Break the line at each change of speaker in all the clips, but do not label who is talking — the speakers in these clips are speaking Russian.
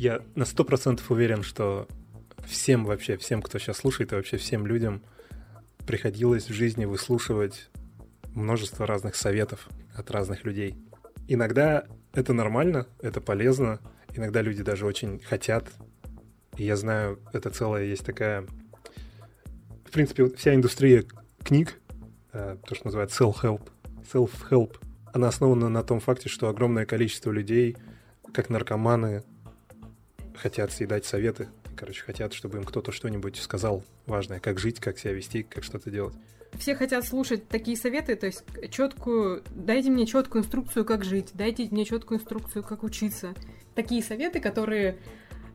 Я на сто процентов уверен, что всем вообще, всем, кто сейчас слушает, и вообще всем людям приходилось в жизни выслушивать множество разных советов от разных людей. Иногда это нормально, это полезно, иногда люди даже очень хотят. И я знаю, это целая есть такая... В принципе, вся индустрия книг, э, то, что называется self-help, self-help, она основана на том факте, что огромное количество людей, как наркоманы, хотят съедать советы. Короче, хотят, чтобы им кто-то что-нибудь сказал важное, как жить, как себя вести, как что-то делать.
Все хотят слушать такие советы, то есть четкую, дайте мне четкую инструкцию, как жить, дайте мне четкую инструкцию, как учиться. Такие советы, которые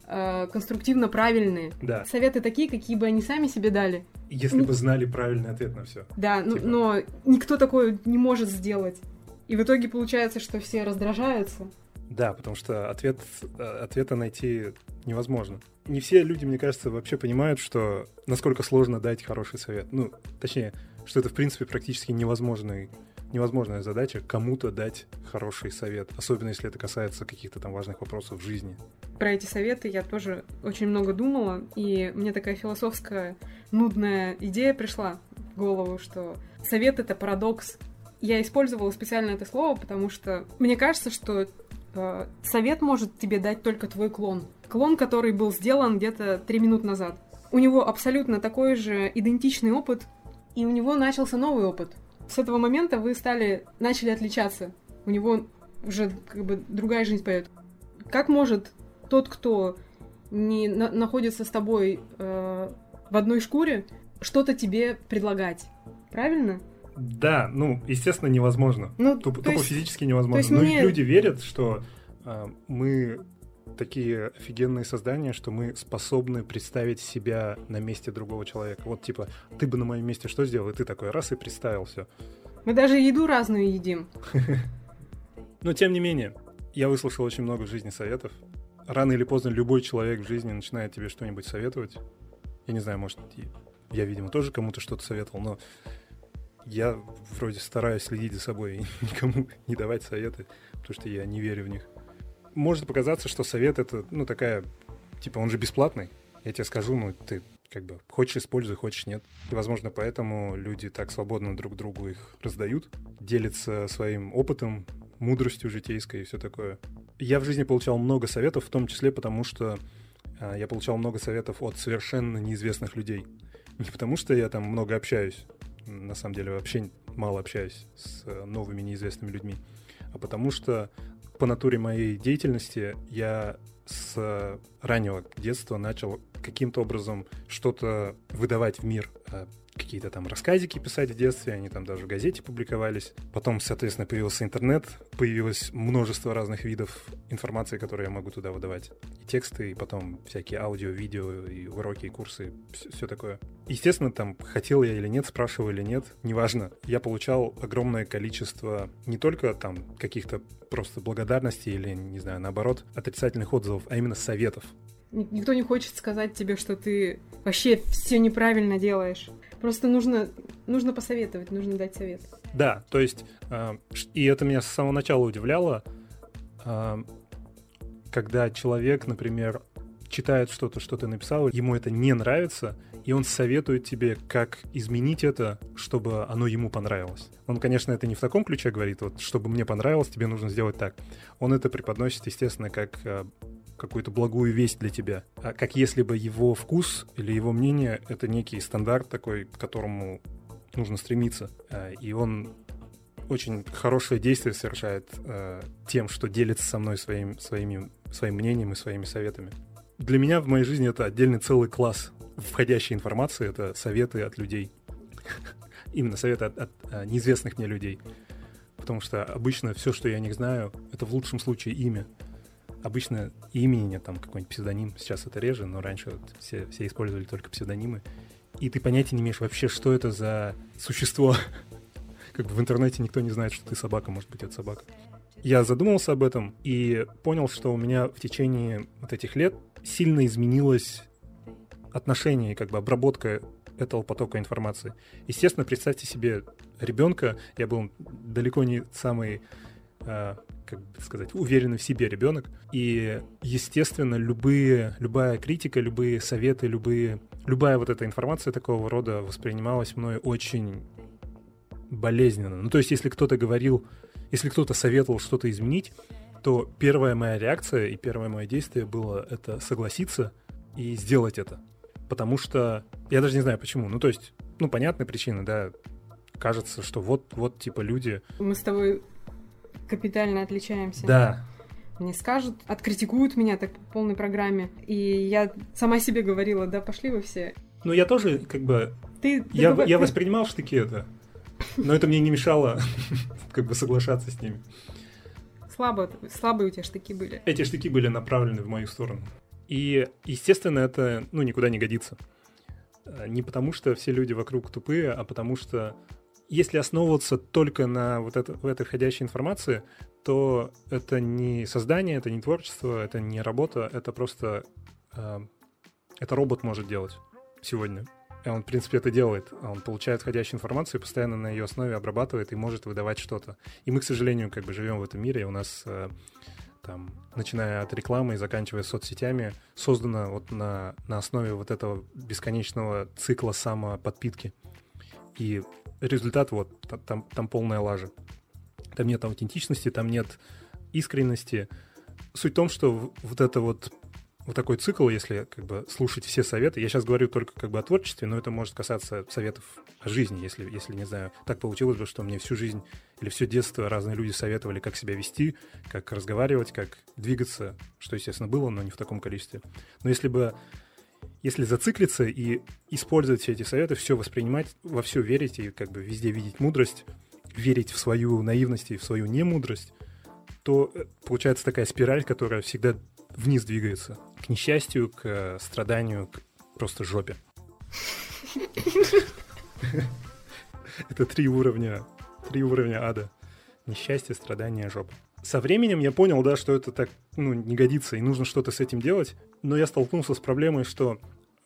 э, конструктивно правильные.
Да.
Советы такие, какие бы они сами себе дали.
Если бы знали правильный ответ на все.
Да, ну,
Типа.
но никто такое не может сделать. И в итоге получается, что все раздражаются.
Да, потому что ответ, э, ответа найти невозможно. Не все люди, мне кажется, вообще понимают, что насколько сложно дать хороший совет. Ну, точнее, что это, в принципе, практически невозможный, невозможная задача кому-то дать хороший совет. Особенно, если это касается каких-то там важных вопросов в жизни.
Про эти советы я тоже очень много думала, и мне такая философская, нудная идея пришла в голову, что совет — это парадокс. Я использовала специально это слово, потому что мне кажется, что э, совет может тебе дать только твой клон. Клон, который был сделан где-то три минуты назад. У него абсолютно такой же идентичный опыт, и у него начался новый опыт. С этого момента вы стали, начали отличаться. У него уже как бы другая жизнь поет. Как может тот, кто не на- находится с тобой э, в одной шкуре, что-то тебе предлагать? Правильно?
Да, ну, естественно, невозможно.
Ну,
Туп-
то
тупо
есть-
физически невозможно.
есть
Но
мне-
люди верят, что а, мы такие офигенные создания, что мы способны представить себя на месте другого человека. Вот типа, ты бы на моем месте что сделал? И ты такой раз и представил все.
Мы даже еду разную едим.
Но тем не менее, я выслушал очень много в жизни советов. Рано или поздно любой человек в жизни начинает тебе что-нибудь советовать. Я не знаю, может, я, видимо, тоже кому-то что-то советовал, но я вроде стараюсь следить за собой и никому не давать советы, потому что я не верю в них. Может показаться, что совет это, ну, такая, типа, он же бесплатный. Я тебе скажу, ну, ты как бы хочешь используй, хочешь нет. И, возможно, поэтому люди так свободно друг другу их раздают, делятся своим опытом, мудростью житейской и все такое. Я в жизни получал много советов, в том числе потому, что а, я получал много советов от совершенно неизвестных людей. Не потому, что я там много общаюсь, на самом деле вообще мало общаюсь с э, новыми неизвестными людьми, а потому что по натуре моей деятельности я с раннего детства начал каким-то образом что-то выдавать в мир. Какие-то там рассказики писать в детстве, они там даже в газете публиковались. Потом, соответственно, появился интернет, появилось множество разных видов информации, которые я могу туда выдавать. И тексты, и потом всякие аудио, видео, и уроки, и курсы, все такое. Естественно, там, хотел я или нет, спрашивал или нет, неважно. Я получал огромное количество не только там каких-то просто благодарностей или, не знаю, наоборот, отрицательных отзывов, а именно советов.
Ник- Никто не хочет сказать тебе, что ты вообще все неправильно делаешь. Просто нужно, нужно посоветовать, нужно дать совет.
Да, то есть, э, и это меня с самого начала удивляло, э, когда человек, например, читает что-то, что ты написал, ему это не нравится, и он советует тебе, как изменить это, чтобы оно ему понравилось. Он, конечно, это не в таком ключе говорит, вот, чтобы мне понравилось, тебе нужно сделать так. Он это преподносит, естественно, как э, какую-то благую весть для тебя. А как если бы его вкус или его мнение — это некий стандарт такой, к которому нужно стремиться. А, И он очень хорошее действие совершает э, тем, что делится со мной своим, своими, своим мнением и своими советами. Для меня в моей жизни это отдельный целый класс входящей информации, это советы от людей. Именно советы от, от, а, неизвестных мне людей. Потому что обычно все, что я них знаю, это в лучшем случае имя. Обычно имени, там какой-нибудь псевдоним, сейчас это реже, но раньше вот все, все использовали только псевдонимы. И ты понятия не имеешь вообще, что это за существо. Как бы в интернете никто не знает, что ты собака, может быть, это собака. Я задумался об этом и понял, что у меня в течение вот этих лет сильно изменилось отношение как бы обработка этого потока информации. Естественно, представьте себе ребенка, я был далеко не самый э, как сказать, уверенный в себе ребенок. И, естественно, любые, любая критика, любые советы, любые, любая вот эта информация такого рода воспринималась мной очень болезненно. Ну, то есть, если кто-то говорил, если кто-то советовал что-то изменить, то первая моя реакция и первое мое действие было это согласиться и сделать это. Потому что я даже не знаю почему. Ну, то есть, ну, понятная причина, да. Кажется, что вот, вот, типа, люди...
Мы с тобой капитально отличаемся.
Да.
Мне скажут, откритикуют меня так по полной программе. И я сама себе говорила, да пошли вы все.
Ну, я тоже, как бы...
Ты, ты
я,
бы-
я
ты-
воспринимал штыки это, но это мне не мешало как бы соглашаться с ними.
Слабо, слабые у тебя штыки были.
Эти штыки были направлены в мою сторону. И, естественно, это, ну, никуда не годится. Э, Не потому, что все люди вокруг тупые, а потому что если основываться только на вот это, в этой входящей информации, то это не создание, это не творчество, это не работа, это просто... э, это робот может делать сегодня. И он, в принципе, это делает. Он получает входящую информацию постоянно на ее основе обрабатывает и может выдавать что-то. И мы, к сожалению, как бы живем в этом мире, и у нас э, там, начиная от рекламы и заканчивая соцсетями, создано вот на, на основе вот этого бесконечного цикла самоподпитки. И результат вот, та- там, там полная лажа. Там нет аутентичности, там нет искренности. Суть в том, что вот это вот вот такой цикл, если как бы слушать все советы, я сейчас говорю только как бы о творчестве, но это может касаться советов о жизни, если, если не знаю, так получилось бы, что мне всю жизнь или все детство разные люди советовали, как себя вести, как разговаривать, как двигаться, что, естественно, было, но не в таком количестве. Но если бы если зациклиться и использовать все эти советы, все воспринимать, во все верить и как бы везде видеть мудрость, верить в свою наивность и в свою немудрость, то э, получается такая спираль, которая всегда вниз двигается. К несчастью, к э, страданию, к просто жопе. Это три уровня, три уровня ада. Несчастье, страдание, жопа. Со временем я понял, да, что это так, ну, не годится, и нужно что-то с этим делать, но я столкнулся с проблемой, что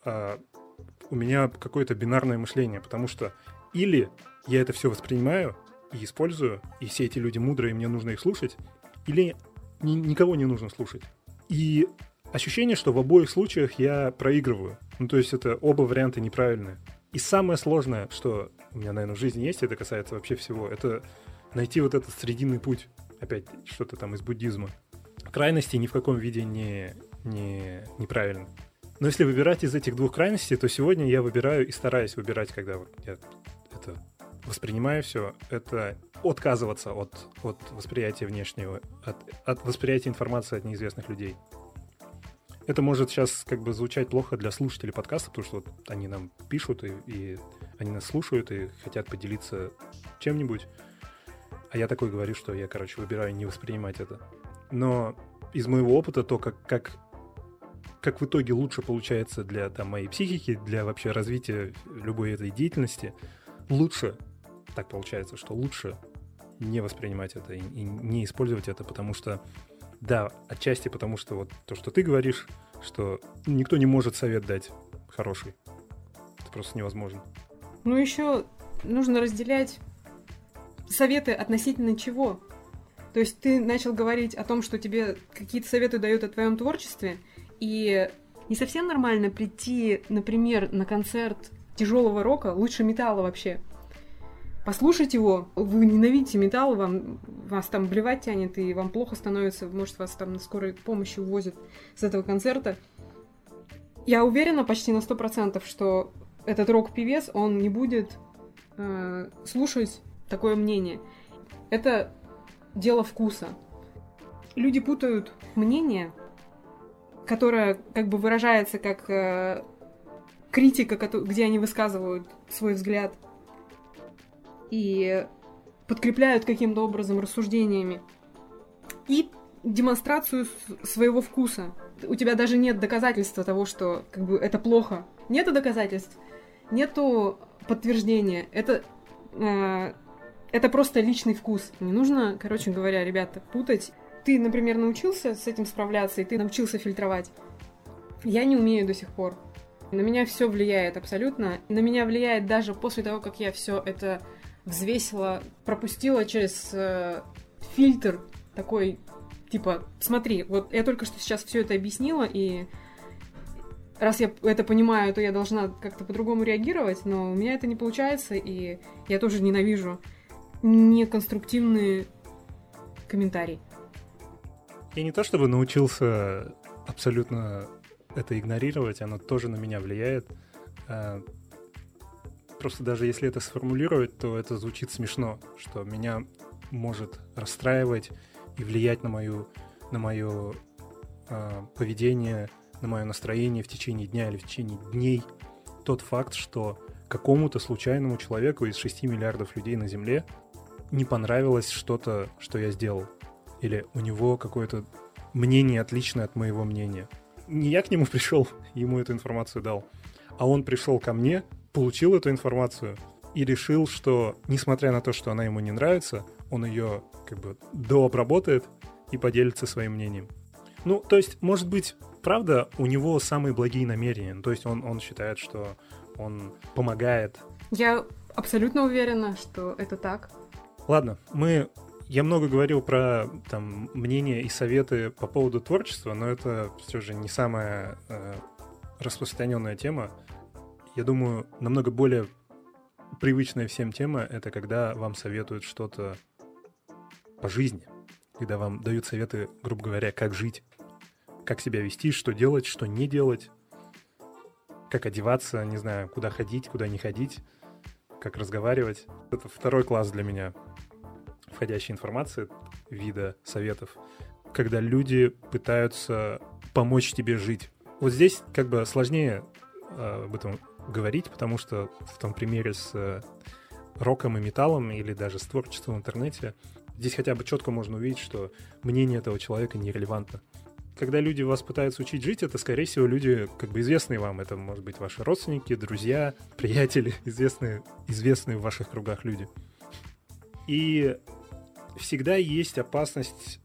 у меня какое-то бинарное мышление, потому что или я это все воспринимаю и использую, и все эти люди мудрые, мне нужно их слушать, или ни- никого не нужно слушать. И ощущение, что в обоих случаях я проигрываю. Ну, то есть это оба варианта неправильные. И самое сложное, что у меня, наверное, в жизни есть, это касается вообще всего, это найти вот этот срединный путь. Опять что-то там из буддизма. Крайности ни в каком виде не, не, неправильно. Но если выбирать из этих двух крайностей, то сегодня я выбираю и стараюсь выбирать, когда вот я это воспринимаю все, это отказываться от, от восприятия внешнего, от, от восприятия информации от неизвестных людей. Это может сейчас как бы звучать плохо для слушателей подкаста, потому что вот они нам пишут, и, и они нас слушают, и хотят поделиться чем-нибудь. А я такой говорю, что я, короче, выбираю не воспринимать это. Но из моего опыта то, как, как, как в итоге лучше получается для там, моей психики, для вообще развития любой этой деятельности, лучше, так получается, что лучше не воспринимать это и, и не использовать это, потому что, да, отчасти потому что вот то, что ты говоришь, что никто не может совет дать хороший. Это просто невозможно.
Ну, еще нужно разделять советы относительно чего. То есть ты начал говорить о том, что тебе какие-то советы дают о твоем творчестве, и не совсем нормально прийти, например, на концерт тяжелого рока, лучше металла вообще. Послушать его, вы ненавидите металл, вам, вас там блевать тянет, и вам плохо становится, может, вас там на скорой помощи увозят с этого концерта. Я уверена почти на 100%, что этот рок-певец, он не будет э, слушать такое мнение. Это дело вкуса. Люди путают мнение, которое как бы выражается как э, критика, где они высказывают свой взгляд и подкрепляют каким-то образом рассуждениями, и демонстрацию своего вкуса. У тебя даже нет доказательства того, что как бы это плохо. Нету доказательств, нету подтверждения. Это э, это просто личный вкус. Не нужно, короче говоря, ребята, путать. Ты, например, научился с этим справляться, и ты научился фильтровать. Я не умею до сих пор. На меня все влияет абсолютно. На меня влияет даже после того, как я все это взвесила, пропустила через э, фильтр такой, типа, смотри, вот я только что сейчас все это объяснила, и раз я это понимаю, то я должна как-то по-другому реагировать, но у меня это не получается, и я тоже ненавижу неконструктивные комментарии.
Я не то чтобы научился абсолютно это игнорировать, оно тоже на меня влияет. А, просто даже если это сформулировать, то это звучит смешно, что меня может расстраивать и влиять на мою на мое э, поведение, на мое настроение в течение дня или в течение дней тот факт, что какому-то случайному человеку из 6 миллиардов людей на Земле не понравилось что-то, что я сделал. Или у него какое-то мнение отличное от моего мнения. Не я к нему пришел, ему эту информацию дал, а он пришел ко мне, получил эту информацию и решил, что, несмотря на то, что она ему не нравится, он ее как бы дообработает и поделится своим мнением. Ну, то есть, может быть, правда, у него самые благие намерения. Ну, то есть он, он считает, что он помогает.
Я абсолютно уверена, что это так.
Ладно, мы... Я много говорил про там, мнения и советы по поводу творчества, но это все же не самая э, распространенная тема. Я думаю, намного более привычная всем тема — это когда вам советуют что-то по жизни, когда вам дают советы, грубо говоря, как жить, как себя вести, что делать, что не делать, как одеваться, не знаю, куда ходить, куда не ходить, как разговаривать. Это второй класс для меня входящей информации, вида советов, когда люди пытаются помочь тебе жить. Вот здесь как бы сложнее э, об этом говорить, потому что в том примере с э, роком и металлом или даже с творчеством в интернете здесь хотя бы четко можно увидеть, что мнение этого человека нерелевантно. Когда люди вас пытаются учить жить, это, скорее всего, люди как бы известные вам. Это, может быть, ваши родственники, друзья, приятели, известные, известные в ваших кругах люди. И всегда есть опасность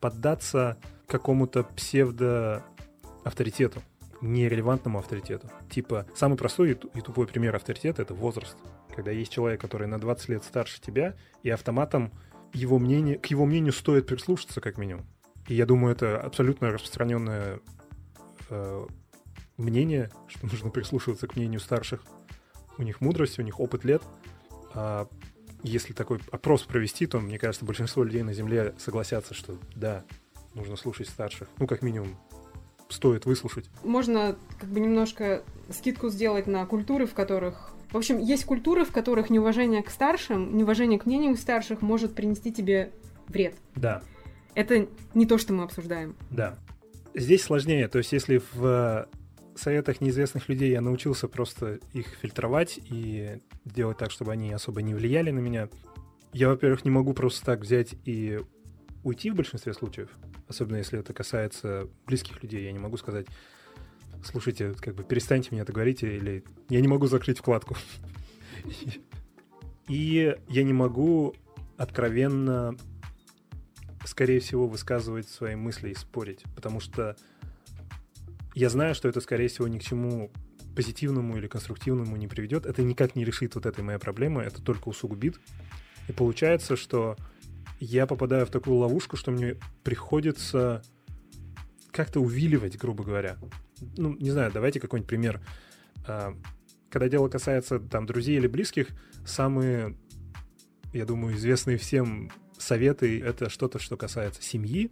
поддаться какому-то псевдо-авторитету нерелевантному авторитету. Типа, самый простой и тупой пример авторитета — это возраст. Когда есть человек, который на 20 лет старше тебя, и автоматом его мнение, к его мнению стоит прислушаться, как минимум. И я думаю, это абсолютно распространенное э, мнение, что нужно прислушиваться к мнению старших. У них мудрость, у них опыт лет. А если такой опрос провести, то, мне кажется, большинство людей на Земле согласятся, что да, нужно слушать старших. Ну, как минимум, стоит выслушать.
Можно как бы немножко скидку сделать на культуры, в которых... В общем, есть культуры, в которых неуважение к старшим, неуважение к мнению старших может принести тебе вред.
Да.
Это не то, что мы обсуждаем.
Да. Здесь сложнее. То есть, если в советах неизвестных людей я научился просто их фильтровать и делать так, чтобы они особо не влияли на меня, я, во-первых, не могу просто так взять и уйти в большинстве случаев особенно если это касается близких людей. Я не могу сказать, слушайте, как бы перестаньте мне это говорить, или я не могу закрыть вкладку. И я не могу откровенно, скорее всего, высказывать свои мысли и спорить, потому что я знаю, что это, скорее всего, ни к чему позитивному или конструктивному не приведет. Это никак не решит вот этой моей проблемы, это только усугубит. И получается, что я попадаю в такую ловушку, что мне приходится как-то увиливать, грубо говоря. Ну, не знаю, давайте какой-нибудь пример. А, когда дело касается там друзей или близких, самые, я думаю, известные всем советы — это что-то, что касается семьи,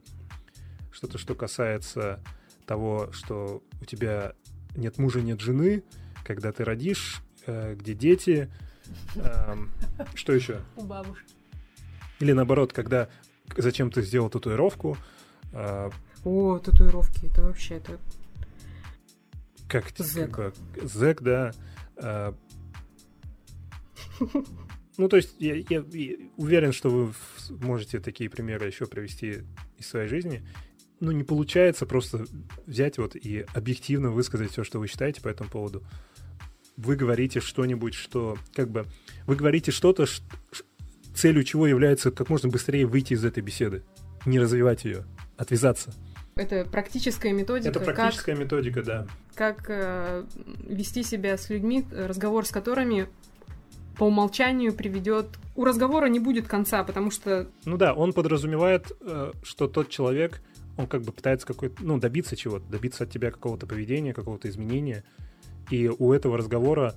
что-то, что касается того, что у тебя нет мужа, нет жены, когда ты родишь, э, где дети, что еще?
У бабушки.
Или наоборот, когда зачем ты сделал татуировку.
А... О, татуировки, это вообще это.
Как Зэк. Типа, зэк, да. А... Ну, то есть я, я, я уверен, что вы можете такие примеры еще привести из своей жизни. Ну, не получается просто взять вот и объективно высказать все, что вы считаете по этому поводу. Вы говорите что-нибудь, что как бы вы говорите что-то, целью чего является как можно быстрее выйти из этой беседы, не развивать ее, отвязаться.
Это практическая методика.
Это практическая как, методика, да.
Как э, вести себя с людьми, разговор с которыми по умолчанию приведет... У разговора не будет конца, потому что...
Ну да, он подразумевает, э, что тот человек, он как бы пытается какой-то, ну, добиться чего-то, добиться от тебя какого-то поведения, какого-то изменения. И у этого разговора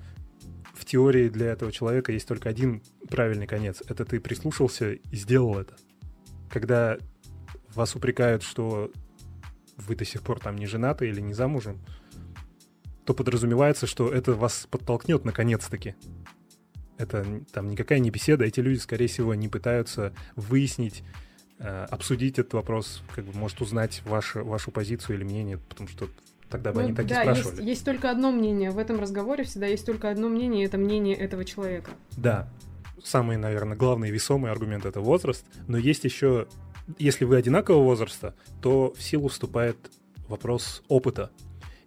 в теории для этого человека есть только один правильный конец. Это ты прислушался и сделал это. Когда вас упрекают, что вы до сих пор там не женаты или не замужем, то подразумевается, что это вас подтолкнет наконец-таки. Это там никакая не беседа, эти люди, скорее всего, не пытаются выяснить, обсудить этот вопрос, как бы, может, узнать вашу, вашу позицию или мнение, потому что тогда бы
Ну,
они так
да,
и спрашивали.
Есть, есть только одно мнение. В этом разговоре всегда есть только одно мнение, и это мнение этого человека.
Да, самый, наверное, главный весомый аргумент это возраст, но есть еще, если вы одинакового возраста, то в силу вступает вопрос опыта.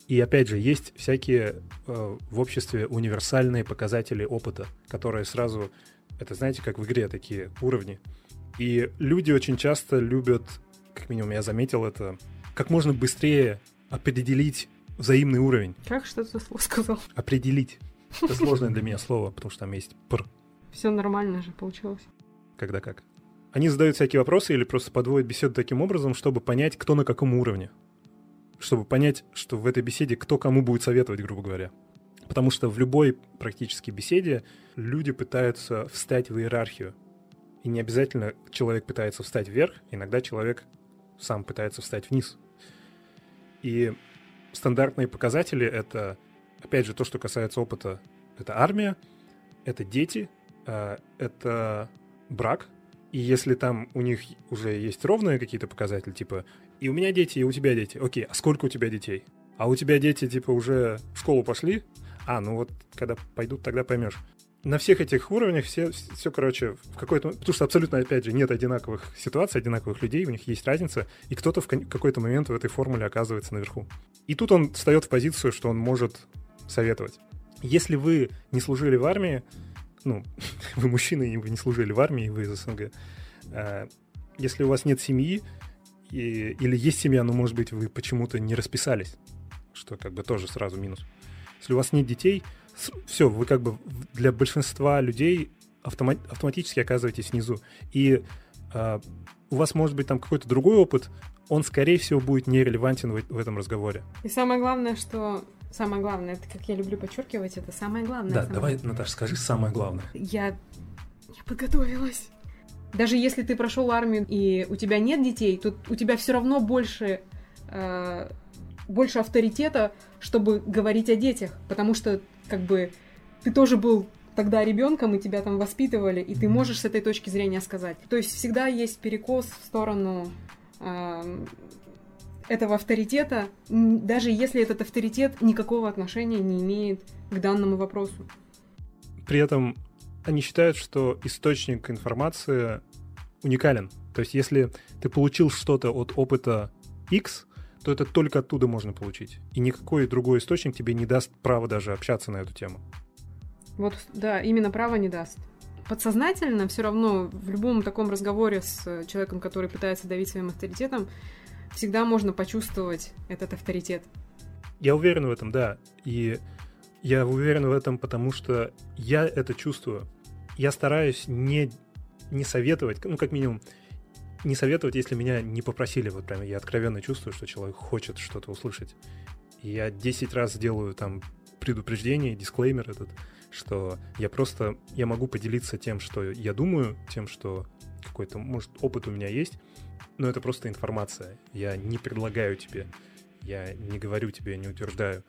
И опять же, есть всякие э, в обществе универсальные показатели опыта, которые сразу, это знаете, как в игре такие уровни. И люди очень часто любят, как минимум я заметил это, как можно быстрее определить взаимный уровень.
Как что ты слово сказал?
Определить. Это сложное для меня слово, потому что там есть пр.
Все нормально же получилось.
когда как. Они задают всякие вопросы или просто подводят беседу таким образом, чтобы понять, кто на каком уровне. Чтобы понять, что в этой беседе кто кому будет советовать, грубо говоря. Потому что в любой практически беседе люди пытаются встать в иерархию. И не обязательно человек пытается встать вверх, иногда человек сам пытается встать вниз. И стандартные показатели — это, опять же, то, что касается опыта. Это армия, это дети, э, это брак. И если там у них уже есть ровные какие-то показатели, типа и у меня дети, и у тебя дети. Окей, а сколько у тебя детей? А у тебя дети, типа, уже в школу пошли? А, ну вот, когда пойдут, тогда поймешь. На всех этих уровнях все, все, короче, в какой-то... Потому что абсолютно, опять же, нет одинаковых ситуаций, одинаковых людей, у них есть разница, и кто-то в какой-то момент в этой формуле оказывается наверху. И тут он встает в позицию, что он может советовать. Если вы не служили в армии, ну, вы мужчины, и вы не служили в армии, вы из СНГ, э, если у вас нет семьи, и, или есть семья, но, может быть, вы почему-то не расписались, что как бы тоже сразу минус. Если у вас нет детей, все, вы как бы для большинства людей автома- автоматически оказываетесь внизу. И э, у вас может быть там какой-то другой опыт, он, скорее всего, будет нерелевантен в, в этом разговоре.
И самое главное, что... Самое главное, это, как я люблю подчеркивать, это самое главное. самое-
Наташа, скажи самое главное.
Я не подготовилась. Даже если ты прошел армию и у тебя нет детей, то у тебя все равно больше, э, больше авторитета, чтобы говорить о детях. Потому что, как бы, ты тоже был тогда ребенком, и тебя там воспитывали, и ты можешь с этой точки зрения сказать. То есть всегда есть перекос в сторону э, этого авторитета, даже если этот авторитет никакого отношения не имеет к данному вопросу.
При этом они считают, что источник информации уникален. То есть если ты получил что-то от опыта X, то это только оттуда можно получить. И никакой другой источник тебе не даст права даже общаться на эту тему.
Вот, да, именно право не даст. Подсознательно все равно в любом таком разговоре с э, человеком, который пытается давить своим авторитетом, всегда можно почувствовать этот авторитет.
Я уверен в этом, да. И я уверен в этом, потому что я это чувствую. Я стараюсь не, не советовать, ну, как минимум, не советовать, если меня не попросили. Вот прям я откровенно чувствую, что человек хочет что-то услышать. Я 10 раз делаю там предупреждение, дисклеймер этот, что я просто, я могу поделиться тем, что я думаю, тем, что какой-то, может, опыт у меня есть, но это просто информация. Я не предлагаю тебе, я не говорю тебе, не утверждаю.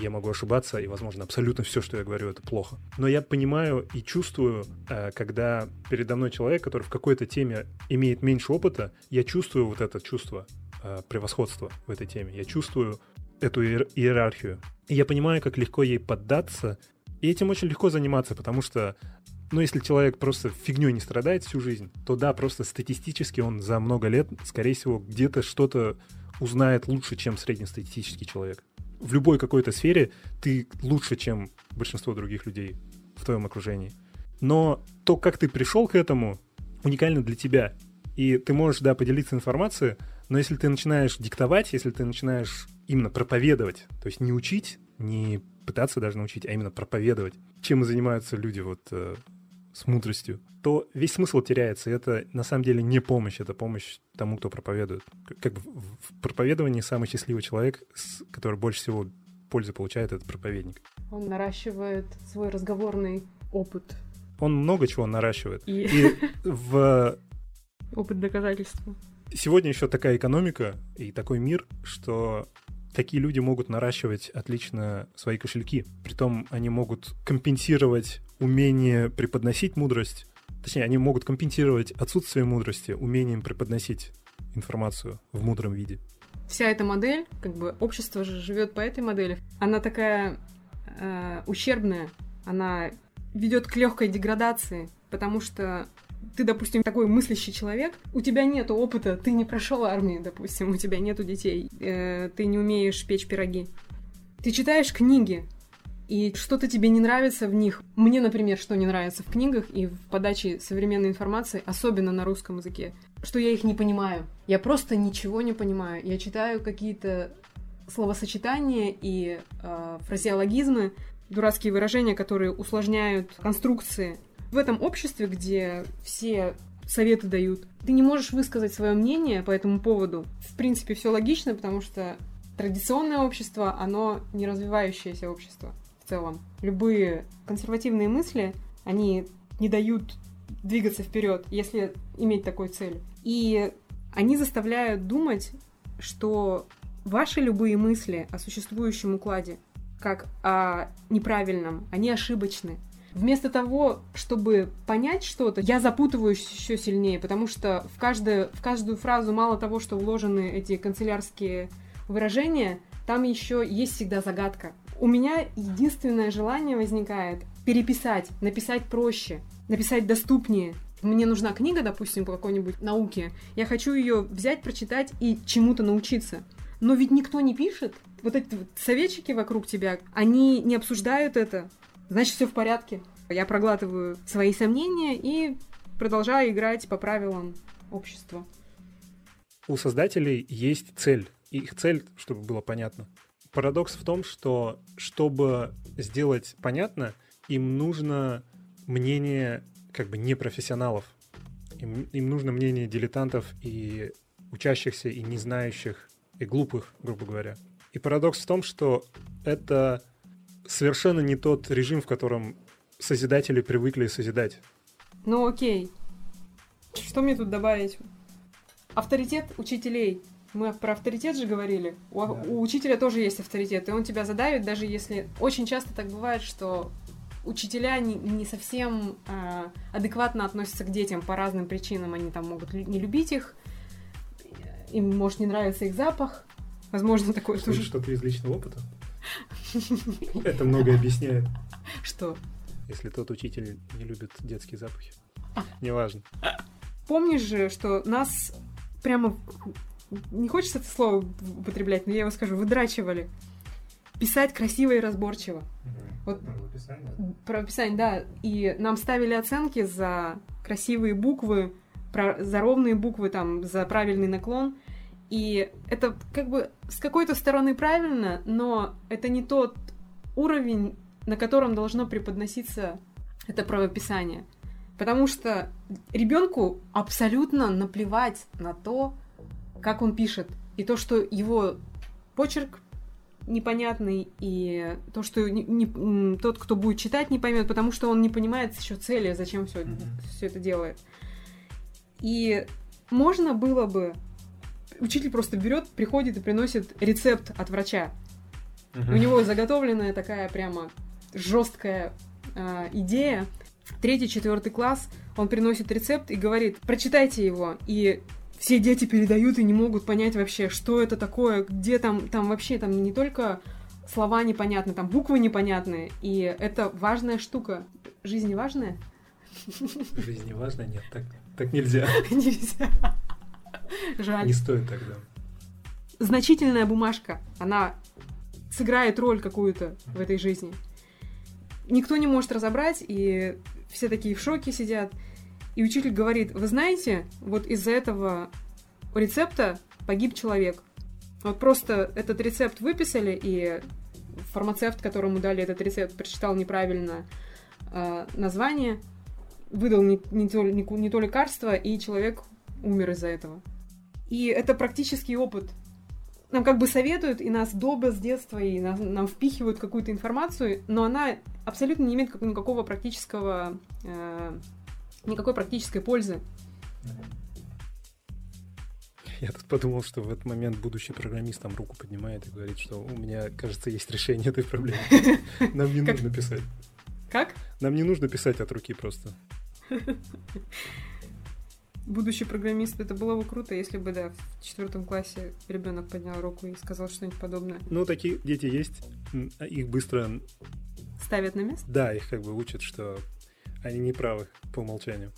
Я могу ошибаться, и, возможно, абсолютно все, что я говорю, это плохо. Но я понимаю и чувствую, э, когда передо мной человек, который в какой-то теме имеет меньше опыта, я чувствую вот это чувство э, превосходства в этой теме. Я чувствую эту иер- иерархию. И я понимаю, как легко ей поддаться. И этим очень легко заниматься, потому что, ну, если человек просто фигней не страдает всю жизнь, то да, просто статистически он за много лет, скорее всего, где-то что-то узнает лучше, чем среднестатистический человек. В любой какой-то сфере ты лучше, чем большинство других людей в твоем окружении. Но то, как ты пришел к этому, уникально для тебя. И ты можешь, да, поделиться информацией, но если ты начинаешь диктовать, если ты начинаешь именно проповедовать, то есть не учить, не пытаться даже научить, а именно проповедовать, чем и занимаются люди вот э, с мудростью, то весь смысл теряется. И это на самом деле не помощь, это помощь тому, кто проповедует. Как бы в проповедовании самый счастливый человек, который больше всего пользы получает, это проповедник.
Он наращивает свой разговорный опыт.
Он много чего наращивает. И, и в...
Опыт доказательства.
Сегодня еще такая экономика и такой мир, что такие люди могут наращивать отлично свои кошельки. Притом они могут компенсировать умение преподносить мудрость. Точнее, они могут компенсировать отсутствие мудрости умением преподносить информацию в мудром виде.
Вся эта модель, как бы общество же живет по этой модели, она такая э, ущербная, она ведет к легкой деградации, потому что ты, допустим, такой мыслящий человек, у тебя нет опыта, ты не прошел армию, допустим, у тебя нету детей, э, ты не умеешь печь пироги. Ты читаешь книги, и что-то тебе не нравится в них. Мне, например, что не нравится в книгах и в подаче современной информации, особенно на русском языке, что я их не понимаю. Я просто ничего не понимаю. Я читаю какие-то словосочетания и э, фразеологизмы, дурацкие выражения, которые усложняют конструкции. В этом обществе, где все советы дают, ты не можешь высказать свое мнение по этому поводу. В принципе, все логично, потому что традиционное общество, оно не развивающееся общество целом. Любые консервативные мысли, они не дают двигаться вперед, если иметь такой цель. И они заставляют думать, что ваши любые мысли о существующем укладе как о неправильном, они ошибочны. Вместо того, чтобы понять что-то, я запутываюсь еще сильнее, потому что в, каждую, в каждую фразу мало того, что вложены эти канцелярские выражения, там еще есть всегда загадка. У меня единственное желание возникает переписать, написать проще, написать доступнее. Мне нужна книга, допустим, по какой-нибудь науке. Я хочу ее взять, прочитать и чему-то научиться. Но ведь никто не пишет. Вот эти вот советчики вокруг тебя, они не обсуждают это. Значит, все в порядке. Я проглатываю свои сомнения и продолжаю играть по правилам общества.
У создателей есть цель. И их цель, чтобы было понятно. Парадокс в том, что чтобы сделать понятно, им нужно мнение как бы непрофессионалов. Им, им нужно мнение дилетантов и учащихся, и не знающих, и глупых, грубо говоря. И парадокс в том, что это совершенно не тот режим, в котором созидатели привыкли созидать.
Ну окей. Что мне тут добавить? Авторитет учителей. Мы про авторитет же говорили. У, да. у учителя тоже есть авторитет, и он тебя задавит, даже если... Очень часто так бывает, что учителя не, не совсем э, адекватно относятся к детям по разным причинам. Они там могут не любить их, им может не нравиться их запах. Возможно, такое
тоже. Что-то из личного опыта? Это многое объясняет.
Что?
Если тот учитель не любит детские запахи. Неважно.
Помнишь же, что нас прямо... Не хочется это слово употреблять, но я его скажу. Выдрачивали. Писать красиво и разборчиво. Вот, про описание, да. И нам ставили оценки за красивые буквы, про, за ровные буквы, там, за правильный наклон. И это как бы с какой-то стороны правильно, но это не тот уровень, на котором должно преподноситься это правописание. Потому что ребенку абсолютно наплевать на то, как он пишет. И то, что его почерк непонятный, и то, что не, не, тот, кто будет читать, не поймет, потому что он не понимает еще цели, зачем все, mm-hmm. все это делает. И можно было бы учитель просто берет, приходит и приносит рецепт от врача. Uh-huh. У него заготовленная такая прямо жесткая э, идея. Третий, четвертый класс, он приносит рецепт и говорит, прочитайте его. И все дети передают и не могут понять вообще, что это такое, где там, там вообще там не только слова непонятны, там буквы непонятные. И это важная штука. Жизнь важная?
Жизнь важная? Нет, так, так нельзя.
Нельзя. Жаль.
Не стоит тогда.
Значительная бумажка, она сыграет роль какую-то в этой жизни. Никто не может разобрать, и все такие в шоке сидят. И учитель говорит, вы знаете, вот из-за этого рецепта погиб человек. Вот просто этот рецепт выписали, и фармацевт, которому дали этот рецепт, прочитал неправильно э, название, выдал не, не, то, не, не то лекарство, и человек умер из-за этого. И это практический опыт. Нам как бы советуют, и нас долго с детства, и нас, нам впихивают какую-то информацию, но она абсолютно не имеет никакого практического, э, никакой практической пользы.
Я тут подумал, что в этот момент будущий программист там руку поднимает и говорит, что у меня, кажется, есть решение этой проблемы. Нам не нужно писать.
Как?
Нам не нужно писать от руки просто.
Будущий программист, это было бы круто, если бы, да, в четвертом классе ребенок поднял руку и сказал что-нибудь подобное.
Ну, такие дети есть, их быстро...
Ставят на место?
Да, их как бы учат, что они не правы по умолчанию.